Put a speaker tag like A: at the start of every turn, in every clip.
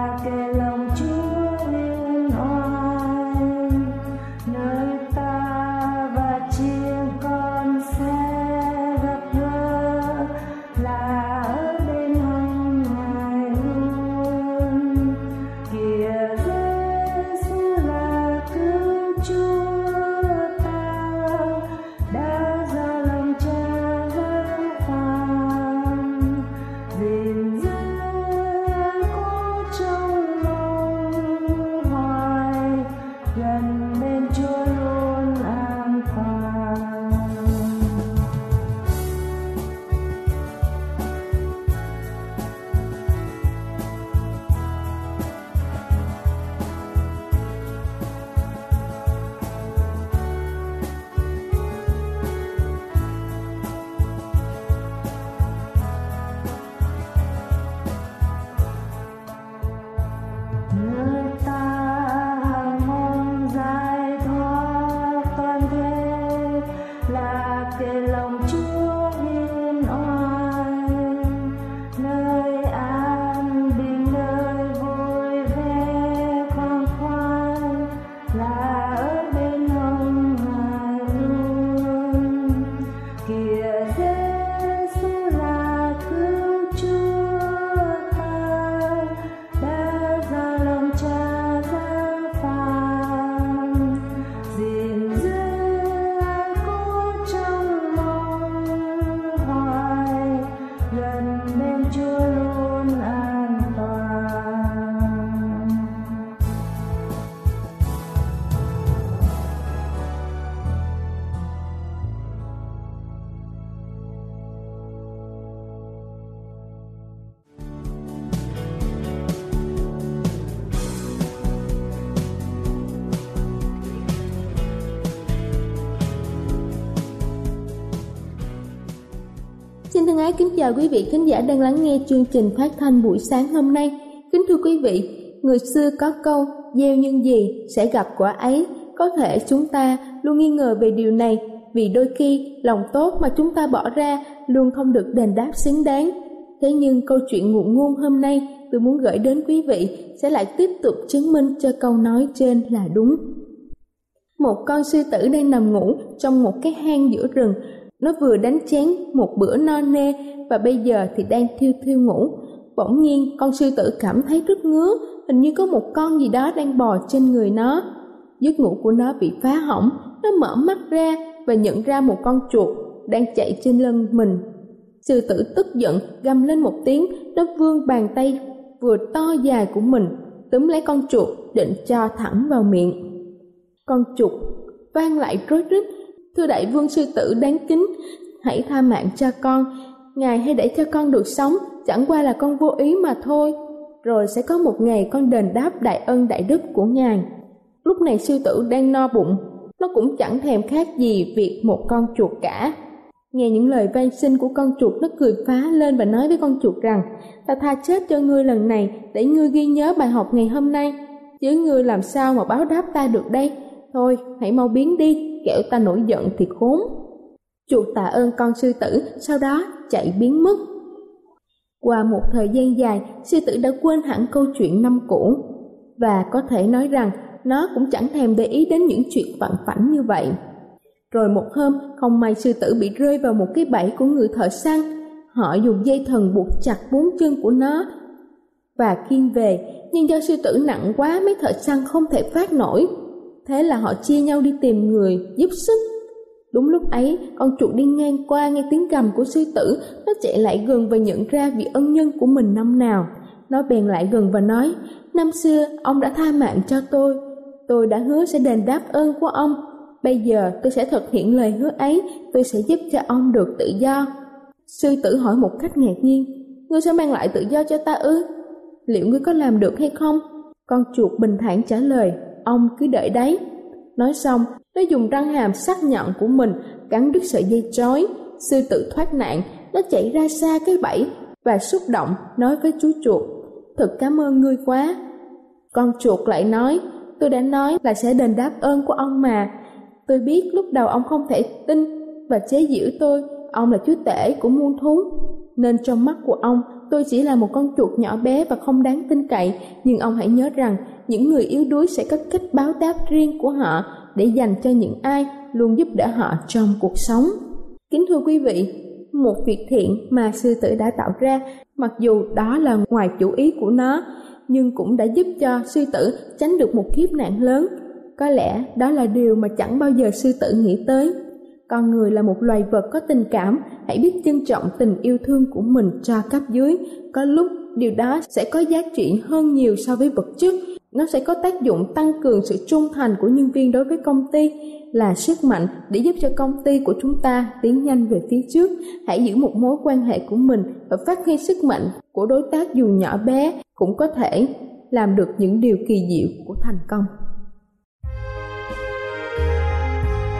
A: I get Thái kính chào quý vị khán giả đang lắng nghe chương trình phát thanh buổi sáng hôm nay. Kính thưa quý vị, người xưa có câu gieo nhân gì sẽ gặp quả ấy. Có thể chúng ta luôn nghi ngờ về điều này,
B: vì đôi khi lòng tốt mà chúng ta bỏ ra luôn không được đền đáp xứng đáng. Thế nhưng câu chuyện ngụ ngôn hôm nay tôi muốn gửi đến quý vị sẽ lại tiếp tục chứng minh cho câu nói trên là đúng. Một con sư tử đang nằm ngủ trong một cái hang giữa rừng. Nó vừa đánh chén một bữa no nê và bây giờ thì đang thiêu thiêu ngủ. Bỗng nhiên con sư tử cảm thấy rất ngứa, hình như có một con gì đó đang bò trên người nó. Giấc ngủ của nó bị phá hỏng, nó mở mắt ra và nhận ra một con chuột đang chạy trên lưng mình. Sư tử tức giận gầm lên một tiếng, nó vươn bàn tay vừa to dài của mình, túm lấy con chuột định cho thẳng vào miệng. Con chuột vang lại rối rít, thưa đại vương sư tử đáng kính, hãy tha mạng cho con, ngài hãy để cho con được sống, chẳng qua là con vô ý mà thôi. Rồi sẽ có một ngày con đền đáp đại ân đại đức của ngài. Lúc này sư tử đang no bụng, nó cũng chẳng thèm khác gì việc một con chuột cả. Nghe những lời van xin của con chuột nó cười phá lên và nói với con chuột rằng Ta tha chết cho ngươi lần này để ngươi ghi nhớ bài học ngày hôm nay. Chứ ngươi làm sao mà báo đáp ta được đây? Thôi, hãy mau biến đi, kẻo ta nổi giận thì khốn. Chuột tạ ơn con sư tử, sau đó chạy biến mất. Qua một thời gian dài, sư tử đã quên hẳn câu chuyện năm cũ. Và có thể nói rằng nó cũng chẳng thèm để ý đến những chuyện vặn vảnh như vậy. Rồi một hôm, không may sư tử bị rơi vào một cái bẫy của người thợ săn. Họ dùng dây thần buộc chặt bốn chân của nó và khiêng về, nhưng do sư tử nặng quá mấy thợ săn không thể phát nổi. Thế là họ chia nhau đi tìm người giúp sức. Đúng lúc ấy, con chuột đi ngang qua nghe tiếng gầm của sư tử, nó chạy lại gần và nhận ra vị ân nhân của mình năm nào. Nó bèn lại gần và nói, năm xưa ông đã tha mạng cho tôi, tôi đã hứa sẽ đền đáp ơn của ông Bây giờ tôi sẽ thực hiện lời hứa ấy, tôi sẽ giúp cho ông được tự do. Sư tử hỏi một cách ngạc nhiên, ngươi sẽ mang lại tự do cho ta ư? Liệu ngươi có làm được hay không? Con chuột bình thản trả lời, ông cứ đợi đấy. Nói xong, nó dùng răng hàm sắc nhọn của mình cắn đứt sợi dây trói. Sư tử thoát nạn, nó chạy ra xa cái bẫy và xúc động nói với chú chuột, thật cảm ơn ngươi quá. Con chuột lại nói, tôi đã nói là sẽ đền đáp ơn của ông mà, Tôi biết lúc đầu ông không thể tin và chế giễu tôi, ông là chúa tể của muôn thú. Nên trong mắt của ông, tôi chỉ là một con chuột nhỏ bé và không đáng tin cậy, nhưng ông hãy nhớ rằng những người yếu đuối sẽ có cách báo đáp riêng của họ để dành cho những ai luôn giúp đỡ họ trong cuộc sống. Kính thưa quý vị, một việc thiện mà sư tử đã tạo ra, mặc dù đó là ngoài chủ ý của nó, nhưng cũng đã giúp cho sư tử tránh được một kiếp nạn lớn có lẽ đó là điều mà chẳng bao giờ sư tử nghĩ tới. Con người là một loài vật có tình cảm, hãy biết trân trọng tình yêu thương của mình cho cấp dưới. Có lúc điều đó sẽ có giá trị hơn nhiều so với vật chất. Nó sẽ có tác dụng tăng cường sự trung thành của nhân viên đối với công ty, là sức mạnh để giúp cho công ty của chúng ta tiến nhanh về phía trước. Hãy giữ một mối quan hệ của mình và phát huy sức mạnh của đối tác dù nhỏ bé cũng có thể làm được những điều kỳ diệu của thành công.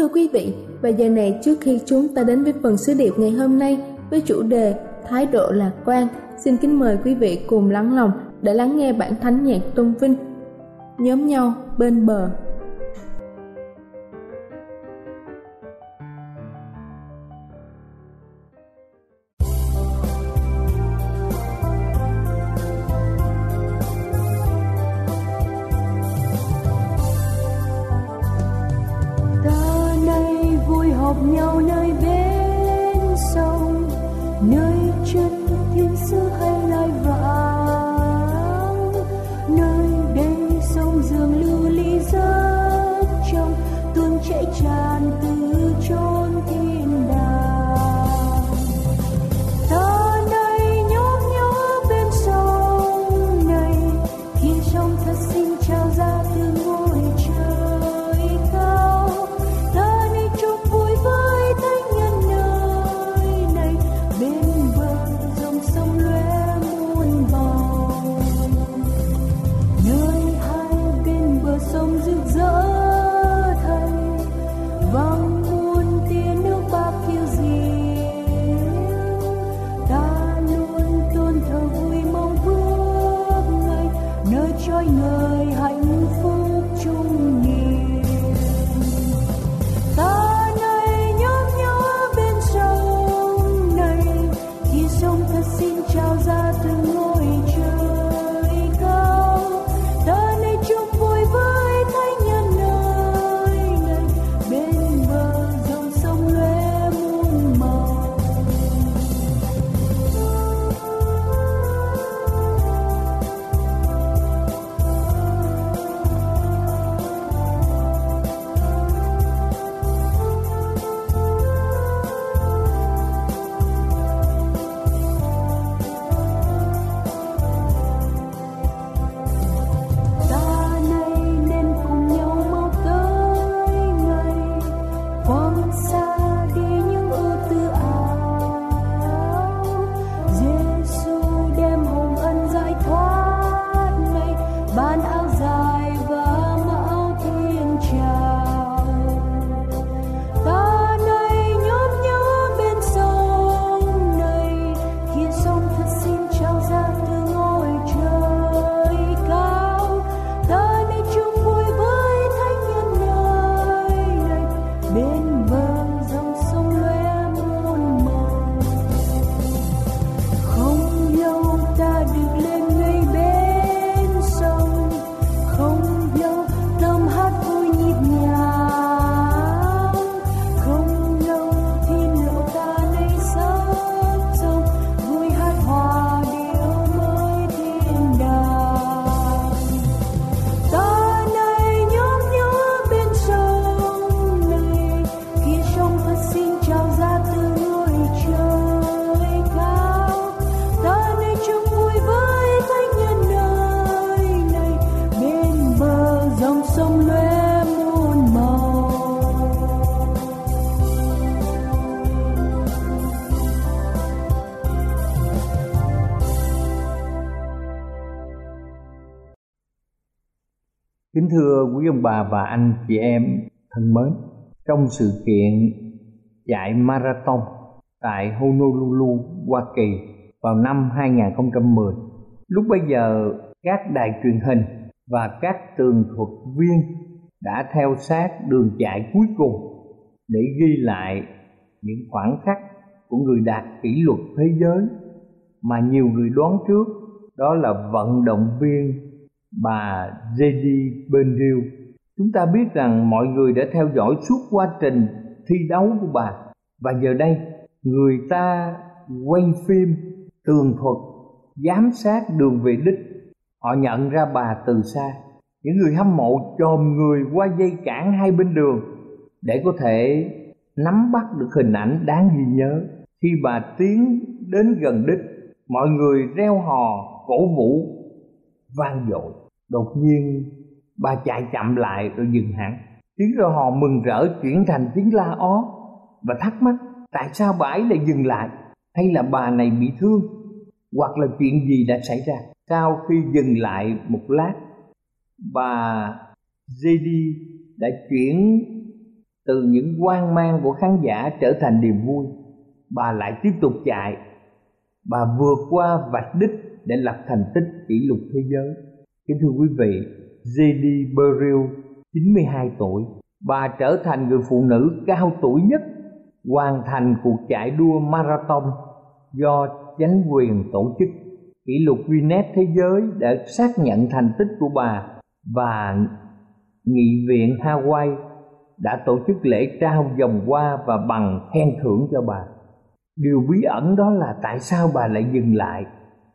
B: Thưa quý vị, và giờ này trước khi chúng ta đến với phần sứ điệp ngày hôm nay với chủ đề Thái độ lạc quan, xin kính mời quý vị cùng lắng lòng để lắng nghe bản thánh nhạc tôn vinh. Nhóm nhau bên bờ
C: họp nhau nơi bên sông
A: nơi chân thiên sứ hay lai vàng ông bà và anh chị em thân mến, trong sự kiện chạy marathon tại Honolulu, Hoa Kỳ vào năm 2010, lúc bây giờ các đài truyền hình và các tường thuật viên đã theo sát đường chạy cuối cùng để ghi lại những khoảng khắc của người đạt kỷ lục thế giới mà nhiều người đoán trước đó là vận động viên bà J.D. Benrill. Chúng ta biết rằng mọi người đã theo dõi suốt quá trình thi đấu của bà. Và giờ đây, người ta quay phim, tường thuật, giám sát đường về đích. Họ nhận ra bà từ xa. Những người hâm mộ chồm người qua dây cản hai bên đường để có thể nắm bắt được hình ảnh đáng ghi nhớ. Khi bà tiến đến gần đích, mọi người reo hò, cổ vũ, vang dội. Đột nhiên bà chạy chậm lại rồi dừng hẳn. Tiếng reo hò mừng rỡ chuyển thành tiếng la ó. Và thắc mắc tại sao bà ấy lại dừng lại? Hay là bà này bị thương? Hoặc là chuyện gì đã xảy ra? Sau khi dừng lại một lát bà JD đã chuyển từ những quan mang của khán giả trở thành niềm vui. Bà lại tiếp tục chạy. Bà vượt qua vạch đích để lập thành tích kỷ lục thế giới. Kính thưa quý vị, J.D. Beryl, 92 tuổi, bà trở thành người phụ nữ cao tuổi nhất hoàn thành cuộc chạy đua marathon do chánh quyền tổ chức. Kỷ lục Guinness Thế giới đã xác nhận thành tích của bà và Nghị viện Hawaii đã tổ chức lễ trao vòng hoa và bằng khen thưởng cho bà.
D: điều bí ẩn đó là tại sao bà lại dừng lại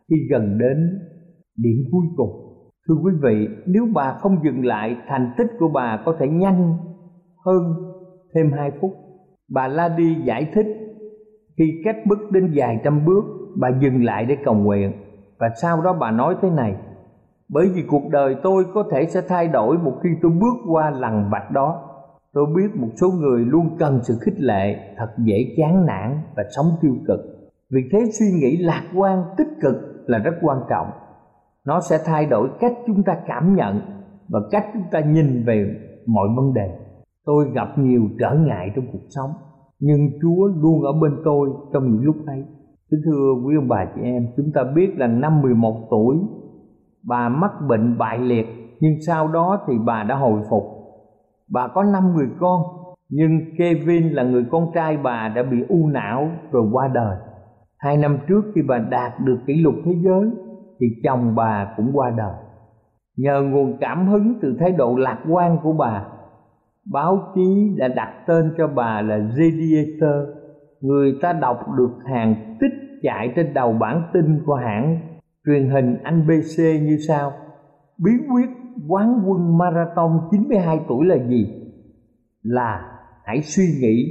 D: khi gần đến điểm cuối cùng thưa quý vị, nếu bà không dừng lại, thành tích của bà có thể nhanh hơn thêm hai phút. Bà la đi giải thích, khi cách bước đến vài trăm bước, bà dừng lại để cầu nguyện. Và sau đó bà nói thế này, bởi vì cuộc đời tôi có thể sẽ thay đổi một khi tôi bước qua lằn vạch đó. Tôi biết một số người luôn cần sự khích lệ, thật dễ chán nản và sống tiêu cực. Vì thế suy nghĩ lạc quan, tích cực là rất quan trọng nó sẽ thay đổi cách chúng ta cảm nhận và cách chúng ta nhìn về mọi vấn đề. Tôi gặp nhiều trở ngại trong cuộc sống, nhưng chúa luôn ở bên tôi trong những lúc ấy. Kính thưa quý ông bà chị em, chúng ta biết là năm 11 tuổi, bà mắc bệnh bại liệt, nhưng sau đó thì bà đã hồi phục. Bà có năm người con, nhưng Kevin là người con trai bà đã bị u não rồi qua đời. Hai năm trước khi bà đạt được kỷ lục thế giới thì chồng bà cũng qua đời. Nhờ nguồn cảm hứng từ thái độ lạc quan của bà, báo chí đã đặt tên cho bà là Radiator, người ta đọc được hàng tích chạy trên đầu bản tin của hãng, truyền hình anh BC như sau. Bí quyết quán quân marathon 92 tuổi là gì? Là hãy suy nghĩ,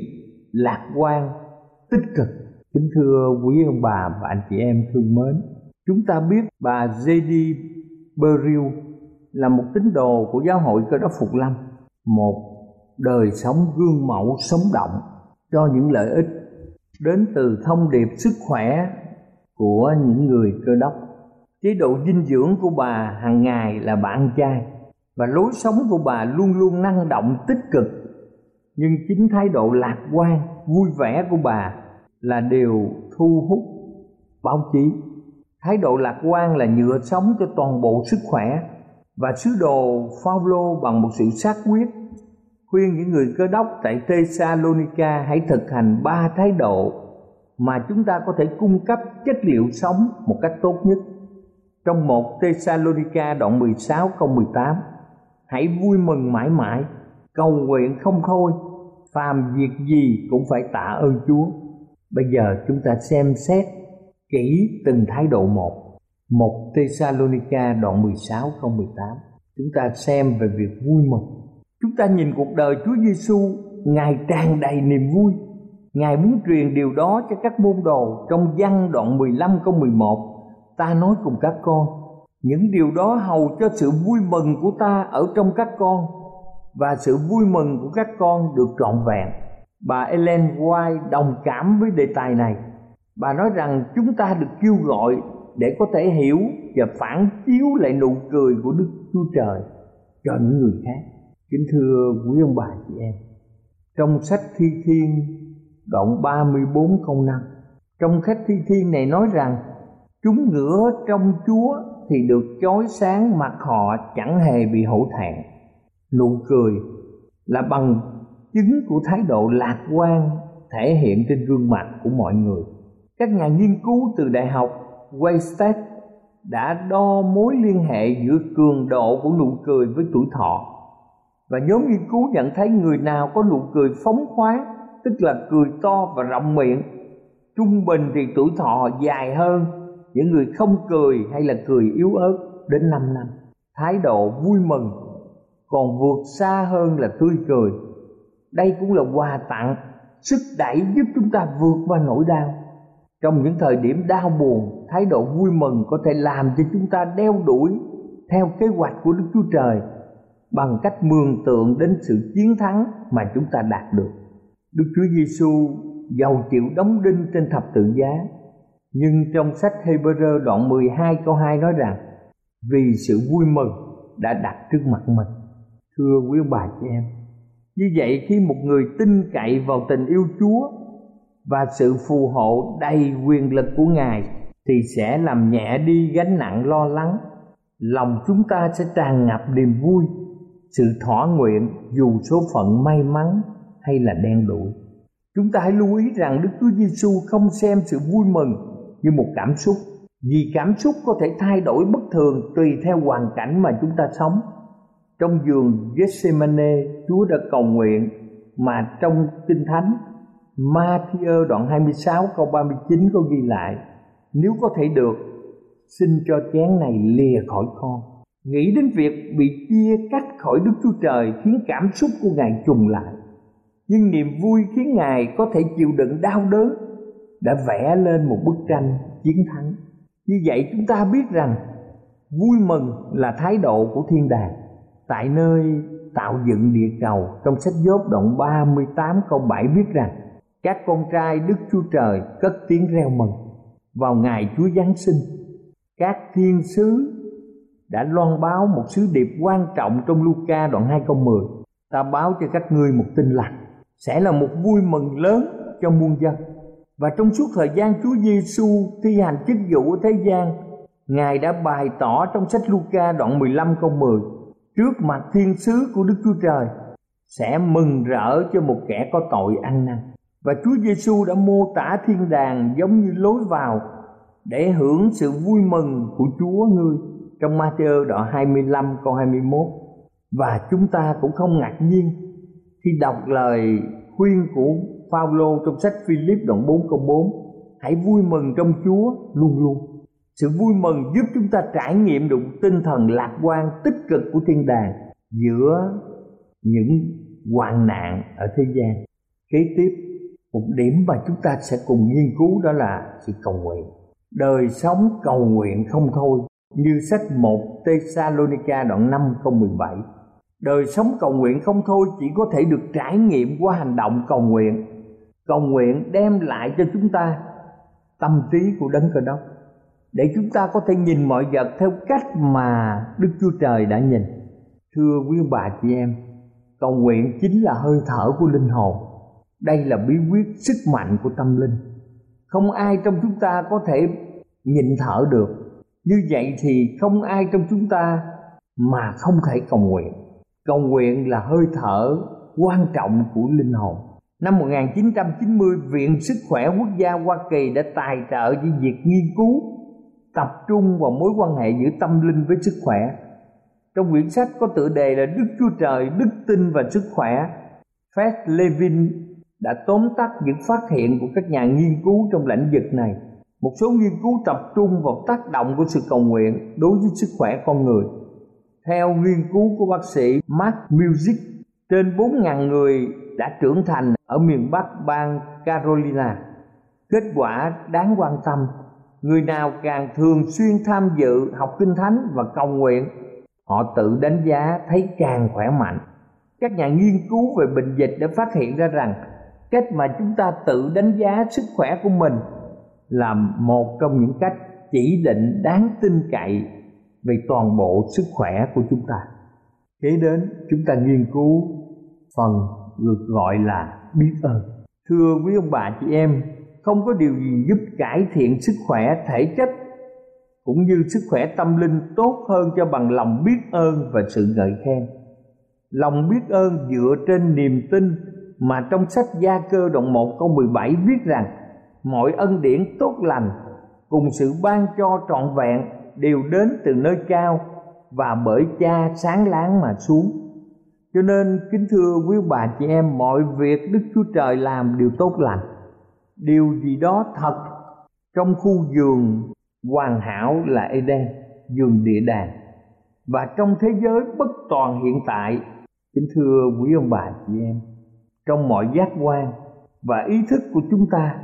D: lạc quan, tích cực. Kính thưa quý ông bà và anh chị em thương mến chúng ta biết bà J.D. Beryl là một tín đồ của giáo hội cơ đốc phục lâm, một đời sống gương mẫu sống động cho những lợi ích đến từ thông điệp sức khỏe của những người cơ đốc. Chế độ dinh dưỡng của bà hàng ngày là bà ăn chay và lối sống của bà luôn luôn năng động, tích cực. Nhưng chính thái độ lạc quan, vui vẻ của bà là điều thu hút báo chí thái độ lạc quan là nhựa sống cho toàn bộ sức khỏe và sứ đồ Phaolô bằng một sự xác quyết khuyên những người cơ đốc tại Thessalonica hãy thực hành ba thái độ mà chúng ta có thể cung cấp chất liệu sống một cách tốt nhất. Trong một Thessalonica đoạn 16 câu 18 Hãy vui mừng mãi mãi, cầu nguyện không thôi, phàm việc gì cũng phải tạ ơn Chúa. Bây giờ chúng ta xem xét kỹ từng thái độ một. Một Thessalonica đoạn 16 câu 18 Chúng ta xem về việc vui mừng Chúng ta nhìn cuộc đời Chúa Giêsu, Ngài tràn đầy niềm vui. Ngài muốn truyền điều đó cho các môn đồ trong văn đoạn 15 câu 11. Ta nói cùng các con, những điều đó hầu cho sự vui mừng của ta ở trong các con và sự vui mừng của các con được trọn vẹn. Bà Ellen White đồng cảm với đề tài này. Bà nói rằng chúng ta được kêu gọi để có thể hiểu và phản chiếu lại nụ cười của Đức Chúa Trời cho những người khác. Kính thưa quý ông bà chị em, Trong sách Thi Thiên đoạn 34 câu 5 Trong sách Thi Thiên này nói rằng, Chúng ngửa trong Chúa thì được chói sáng mặt họ chẳng hề bị hổ thẹn. Nụ cười là bằng chứng của thái độ lạc quan thể hiện trên gương mặt của mọi người. Các nhà nghiên cứu từ Đại học Waystate đã đo mối liên hệ giữa cường độ của nụ cười với tuổi thọ. Và nhóm nghiên cứu nhận thấy người nào có nụ cười phóng khoáng, tức là cười to và rộng miệng, trung bình thì tuổi thọ dài hơn, những người không cười hay là cười yếu ớt đến 5 năm. Thái độ vui mừng còn vượt xa hơn là tươi cười. Đây cũng là quà tặng, sức đẩy giúp chúng ta vượt qua nỗi đau trong những thời điểm đau buồn thái độ vui mừng có thể làm cho chúng ta đeo đuổi theo kế hoạch của đức chúa trời bằng cách mường tượng đến sự chiến thắng mà chúng ta đạt được. Đức Chúa Giêsu giàu chịu đóng đinh trên thập tự giá, nhưng trong sách Hebrew đoạn 12 câu 2 nói rằng vì sự vui mừng đã đặt trước mặt mình. Thưa quý bà chị em, như vậy khi một người tin cậy vào tình yêu Chúa và sự phù hộ đầy quyền lực của Ngài thì sẽ làm nhẹ đi gánh nặng lo lắng. Lòng chúng ta sẽ tràn ngập niềm vui sự thỏa nguyện dù số phận may mắn hay là đen đủi. Chúng ta hãy lưu ý rằng Đức Chúa Giêsu không xem sự vui mừng như một cảm xúc, vì cảm xúc có thể thay đổi bất thường tùy theo hoàn cảnh mà chúng ta sống. Trong giường Gethsemane, Chúa đã cầu nguyện mà trong Kinh Thánh, Matthew đoạn 26 câu 39 có ghi lại, Nếu có thể được, Xin cho chén này lìa khỏi con. Nghĩ đến việc bị chia cắt khỏi Đức Chúa Trời Khiến cảm xúc của Ngài trùng lại. Nhưng niềm vui khiến Ngài có thể chịu đựng đau đớn Đã vẽ lên một bức tranh chiến thắng. Như vậy chúng ta biết rằng Vui mừng là thái độ của thiên đàng Tại nơi tạo dựng địa cầu. Trong sách Gióp đoạn 38 câu 7 viết rằng các con trai Đức Chúa Trời cất tiếng reo mừng. Vào ngày Chúa Giáng sinh, Các thiên sứ đã loan báo một sứ điệp quan trọng trong Luca đoạn 2 câu 10 Ta báo cho các ngươi một tin lành Sẽ là một vui mừng lớn cho muôn dân. Và trong suốt thời gian Chúa Giêsu thi hành chức vụ ở thế gian, Ngài đã bày tỏ trong sách Luca đoạn 15 câu 10 Trước mặt thiên sứ của Đức Chúa Trời Sẽ mừng rỡ cho một kẻ có tội ăn năn. Và Chúa Giêsu đã mô tả thiên đàng giống như lối vào Để hưởng sự vui mừng của Chúa ngươi Trong Matthew đoạn 25 câu 21 Và chúng ta cũng không ngạc nhiên Khi đọc lời khuyên của Phaolô trong sách Philip đoạn 4 câu 4 Hãy vui mừng trong Chúa luôn luôn. Sự vui mừng giúp chúng ta trải nghiệm được tinh thần lạc quan tích cực của thiên đàng giữa những hoạn nạn ở thế gian. Kế tiếp một điểm mà chúng ta sẽ cùng nghiên cứu đó là sự cầu nguyện đời sống cầu nguyện không thôi như sách 1 Thessalonica đoạn 5 câu 17 đời sống cầu nguyện không thôi chỉ có thể được trải nghiệm qua hành động cầu nguyện cầu nguyện đem lại cho chúng ta tâm trí của đấng cơ đốc để chúng ta có thể nhìn mọi vật theo cách mà Đức Chúa Trời đã nhìn. Thưa quý bà chị em, cầu nguyện chính là hơi thở của linh hồn. Đây là bí quyết sức mạnh của tâm linh. Không ai trong chúng ta có thể nhịn thở được. Như vậy thì không ai trong chúng ta mà không thể cầu nguyện. Cầu nguyện là hơi thở quan trọng của linh hồn. Năm 1990, Viện Sức khỏe Quốc gia Hoa Kỳ đã tài trợ cho việc nghiên cứu tập trung vào mối quan hệ giữa tâm linh với sức khỏe trong quyển sách có tựa đề là Đức Chúa Trời, Đức tin và sức khỏe. Fred Levin đã tóm tắt những phát hiện của các nhà nghiên cứu trong lĩnh vực này. Một số nghiên cứu tập trung vào tác động của sự cầu nguyện đối với sức khỏe con người. Theo nghiên cứu của bác sĩ Mark Music, trên 4.000 người đã trưởng thành ở miền Bắc bang Carolina. Kết quả đáng quan tâm người nào càng thường xuyên tham dự học kinh thánh và cầu nguyện họ tự đánh giá thấy càng khỏe mạnh các nhà nghiên cứu về bệnh dịch đã phát hiện ra rằng cách mà chúng ta tự đánh giá sức khỏe của mình là một trong những cách chỉ định đáng tin cậy về toàn bộ sức khỏe của chúng ta. Kế đến, chúng ta nghiên cứu phần được gọi là biết ơn. Thưa quý ông bà chị em, không có điều gì giúp cải thiện sức khỏe thể chất cũng như sức khỏe tâm linh tốt hơn cho bằng lòng biết ơn và sự ngợi khen. Lòng biết ơn dựa trên niềm tin mà trong sách Gia Cơ đoạn 1 câu 17 viết rằng, mọi ân điển tốt lành cùng sự ban cho trọn vẹn đều đến từ nơi cao và bởi cha sáng láng mà xuống. Cho nên, kính thưa quý bà chị em, mọi việc Đức Chúa Trời làm đều tốt lành. Điều gì đó thật trong khu vườn hoàn hảo là Eden, vườn địa đàng. Và trong thế giới bất toàn hiện tại, kính thưa quý ông bà chị em trong mọi giác quan và ý thức của chúng ta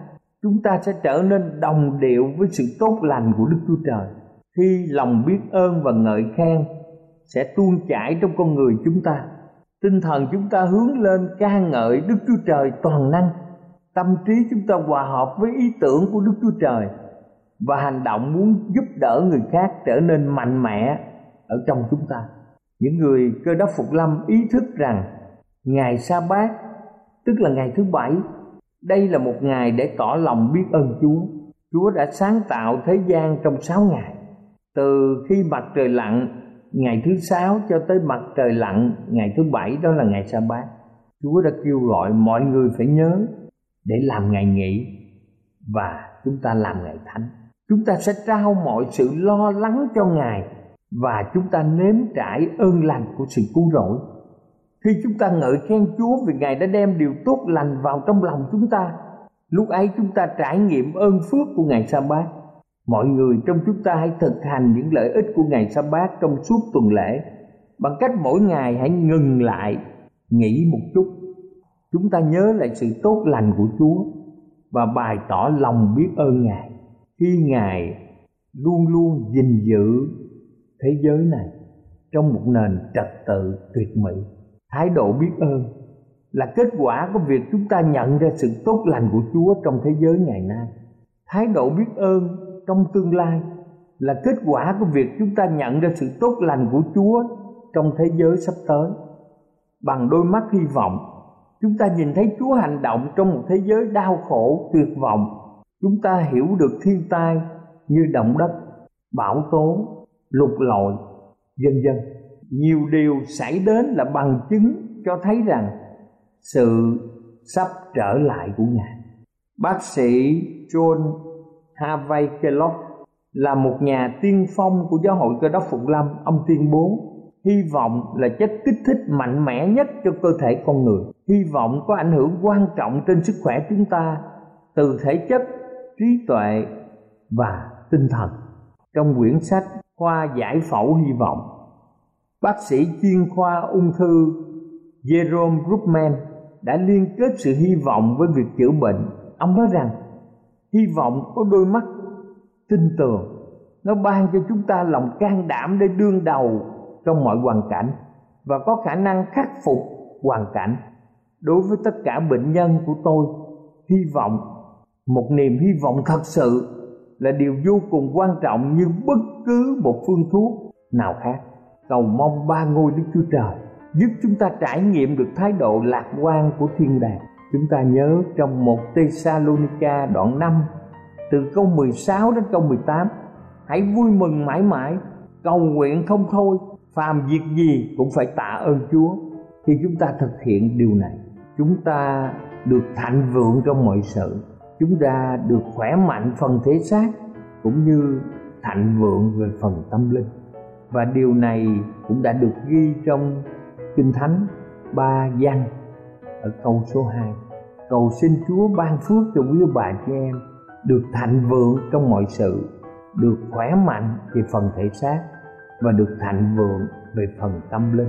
D: chúng ta sẽ trở nên đồng điệu với sự tốt lành của Đức Chúa Trời khi lòng biết ơn và ngợi khen sẽ tuôn chảy trong con người chúng ta, tinh thần chúng ta hướng lên ca ngợi Đức Chúa Trời toàn năng, tâm trí chúng ta hòa hợp với ý tưởng của Đức Chúa Trời và hành động muốn giúp đỡ người khác trở nên mạnh mẽ ở trong chúng ta. Những người cơ đốc phục lâm ý thức rằng ngày sa bát tức là ngày thứ bảy đây là một ngày để tỏ lòng biết ơn Chúa. Chúa đã sáng tạo thế gian trong sáu ngày. Từ khi mặt trời lặn, ngày thứ sáu cho tới mặt trời lặn, ngày thứ bảy đó là ngày sa bát. Chúa đã kêu gọi mọi người phải nhớ để làm ngày nghỉ và chúng ta làm ngày thánh chúng ta sẽ trao mọi sự lo lắng cho ngài và chúng ta nếm trải ơn lành của sự cứu rỗi khi chúng ta ngợi khen Chúa vì Ngài đã đem điều tốt lành vào trong lòng chúng ta, lúc ấy chúng ta trải nghiệm ơn phước của ngày sa bát mọi người trong chúng ta hãy thực hành những lợi ích của ngày sa bát trong suốt tuần lễ. Bằng cách mỗi ngày hãy ngừng lại nghĩ một chút. Chúng ta nhớ lại sự tốt lành của chúa và bày tỏ lòng biết ơn ngài. Khi ngài luôn luôn gìn giữ thế giới này trong một nền trật tự tuyệt mỹ thái độ biết ơn là kết quả của việc chúng ta nhận ra sự tốt lành của chúa trong thế giới ngày nay. Thái độ biết ơn trong tương lai là kết quả của việc chúng ta nhận ra sự tốt lành của chúa trong thế giới sắp tới. Bằng đôi mắt hy vọng, chúng ta nhìn thấy chúa hành động trong một thế giới đau khổ, tuyệt vọng. Chúng ta hiểu được thiên tai như động đất, bão tố, lục lội, vân vân nhiều điều xảy đến là bằng chứng cho thấy rằng sự sắp trở lại của ngài. Bác sĩ john harvey kellogg là một nhà tiên phong của giáo hội cơ đốc phục lâm, ông tuyên bố, hy vọng là chất kích thích mạnh mẽ nhất cho cơ thể con người. Hy vọng có ảnh hưởng quan trọng trên sức khỏe chúng ta, từ thể chất, trí tuệ và tinh thần. Trong quyển sách khoa giải phẫu hy vọng bác sĩ chuyên khoa ung thư Jerome Brookman đã liên kết sự hy vọng với việc chữa bệnh. Ông nói rằng, hy vọng có đôi mắt tin tưởng nó ban cho chúng ta lòng can đảm để đương đầu trong mọi hoàn cảnh và có khả năng khắc phục hoàn cảnh. Đối với tất cả bệnh nhân của tôi, hy vọng, một niềm hy vọng thật sự là điều vô cùng quan trọng như bất cứ một phương thuốc nào khác cầu mong ba ngôi đức chúa trời giúp chúng ta trải nghiệm được thái độ lạc quan của thiên đàng. Chúng ta nhớ trong một Thessalonica đoạn 5 từ câu 16 đến câu 18 hãy vui mừng mãi mãi, cầu nguyện không thôi, phàm việc gì cũng phải tạ ơn Chúa. Khi chúng ta thực hiện điều này, chúng ta được thạnh vượng trong mọi sự. Chúng ta được khỏe mạnh phần thể xác cũng như thạnh vượng về phần tâm linh và điều này cũng đã được ghi trong kinh thánh ba văn ở câu số 2 cầu xin Chúa ban phước cho quý bà chị em được thạnh vượng trong mọi sự, được khỏe mạnh về phần thể xác và được thạnh vượng về phần tâm linh.